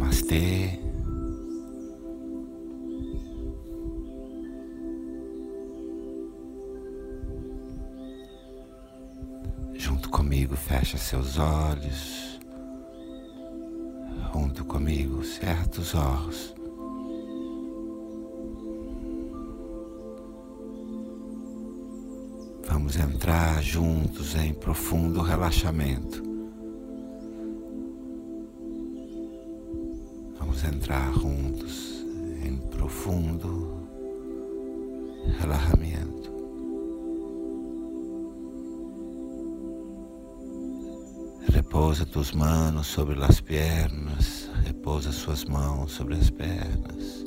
Namastê. Junto comigo, fecha seus olhos. Junto comigo, cerra os olhos. Vamos entrar juntos em profundo relaxamento. Entrar juntos em profundo relaxamento. Repousa tus manos sobre as pernas, repousa suas mãos sobre as pernas.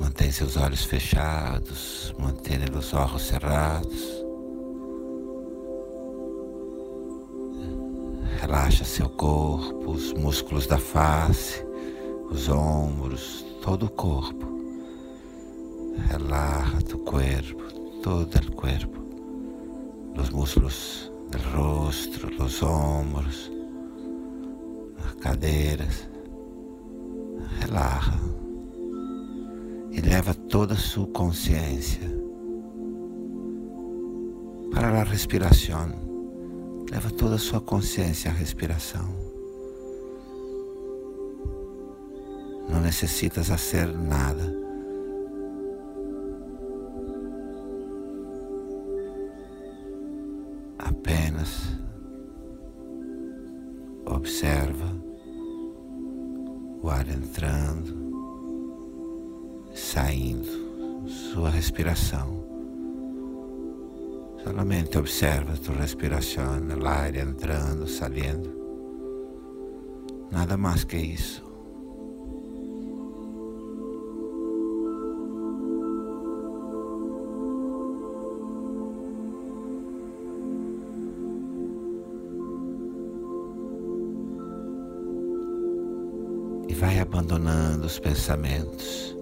Mantém seus olhos fechados, mantenha os olhos cerrados. Relaxa seu corpo, os músculos da face, os ombros, todo o corpo. Relaja tu corpo, todo o corpo, os músculos do rosto, os ombros, as cadeiras. Relaja e leva toda a sua consciência para a respiração. Leva toda a sua consciência à respiração. Não necessitas fazer nada. Apenas observa o ar entrando saindo, sua respiração. Solamente observa tu respiração, o ar entrando, saindo. Nada mais que isso. E vai abandonando os pensamentos.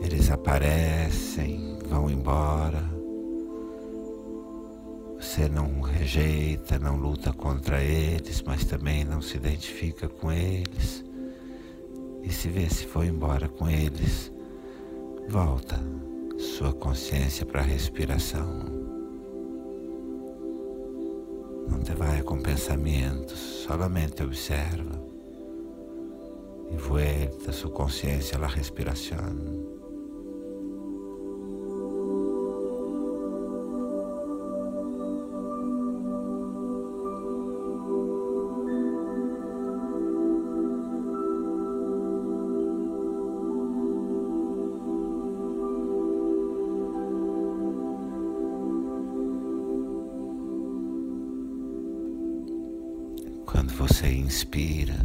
Eles aparecem, vão embora. Você não rejeita, não luta contra eles, mas também não se identifica com eles. E se vê se foi embora com eles, volta sua consciência para a respiração. Não te vai com pensamentos, solamente observa e vuelta sua consciência à respiração. Você inspira,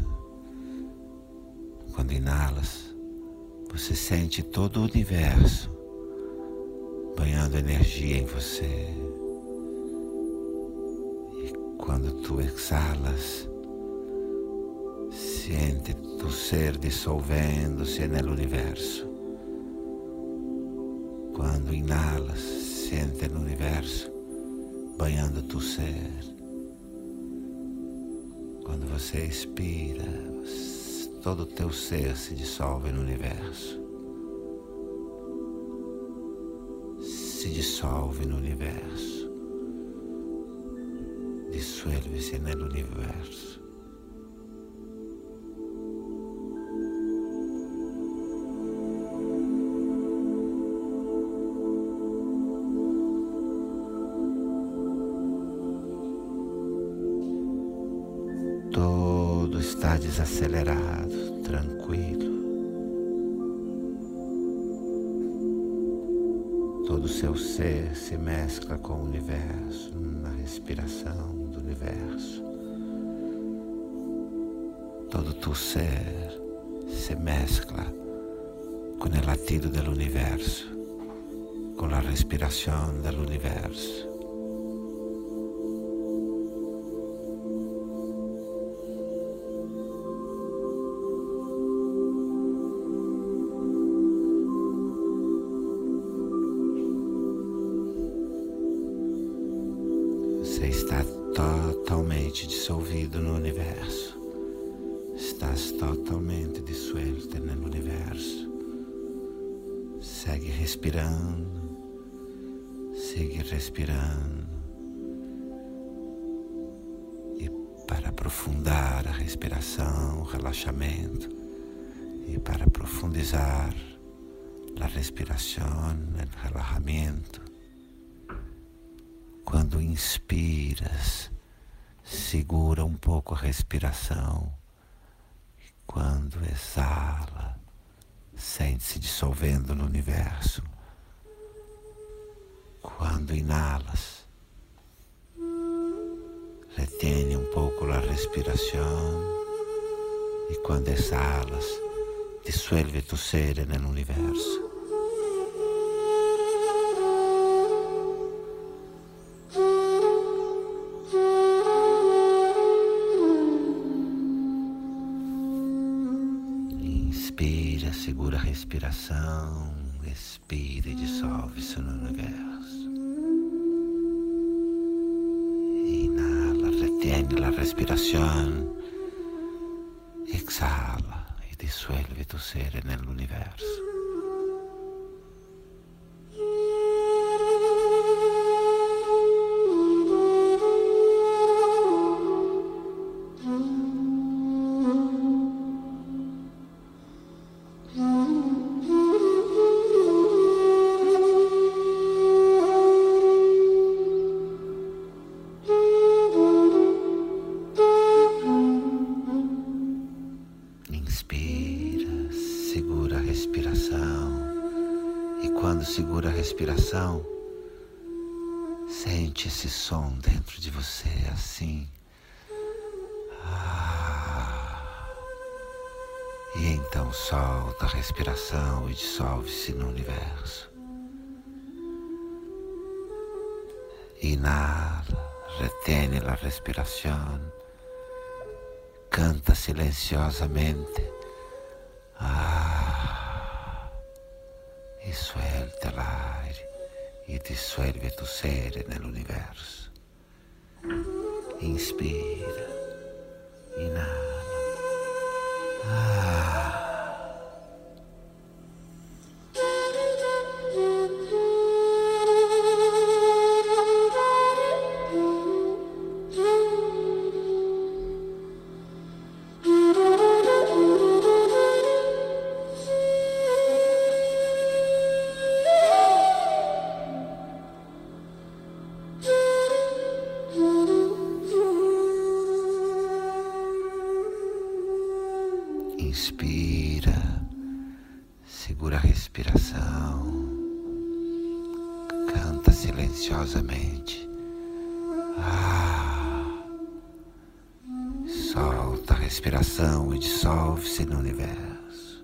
quando inalas, você sente todo o universo banhando energia em você. E quando tu exalas, sente tu ser dissolvendo-se no universo. Quando inalas, sente o universo banhando tu ser. Quando você expira, todo o teu ser se dissolve no universo. Se dissolve no universo. Dissolve-se no universo. Desacelerado, tranquilo. Todo o seu ser se mescla com o universo, na respiração do universo. Todo tu ser se mescla com o latido do universo, com a respiração do universo. Você está totalmente dissolvido no universo. Estás totalmente dissuelta no universo. Segue respirando. Segue respirando. E para aprofundar a respiração, o relaxamento, e para profundizar a respiração, o relaxamento, quando inspiras, segura um pouco a respiração. E quando exala, sente-se dissolvendo no universo. Quando inalas, retém um pouco a respiração. E quando exalas, dissuelve tu ser no universo. Segura a respiração, expira e dissolve-se no universo. Inhala, retém a respiração, exhala e disuelve tu ser no universo. Respiração, sente esse som dentro de você assim. Ah. E então solta a respiração e dissolve-se no universo. Inala, retém a respiração, canta silenciosamente. Ah e suelta l'aria e dissuelve tu ser nell'universo. Inspira, inala. Inspira, segura a respiração, canta silenciosamente. Ah, solta a respiração e dissolve-se no universo.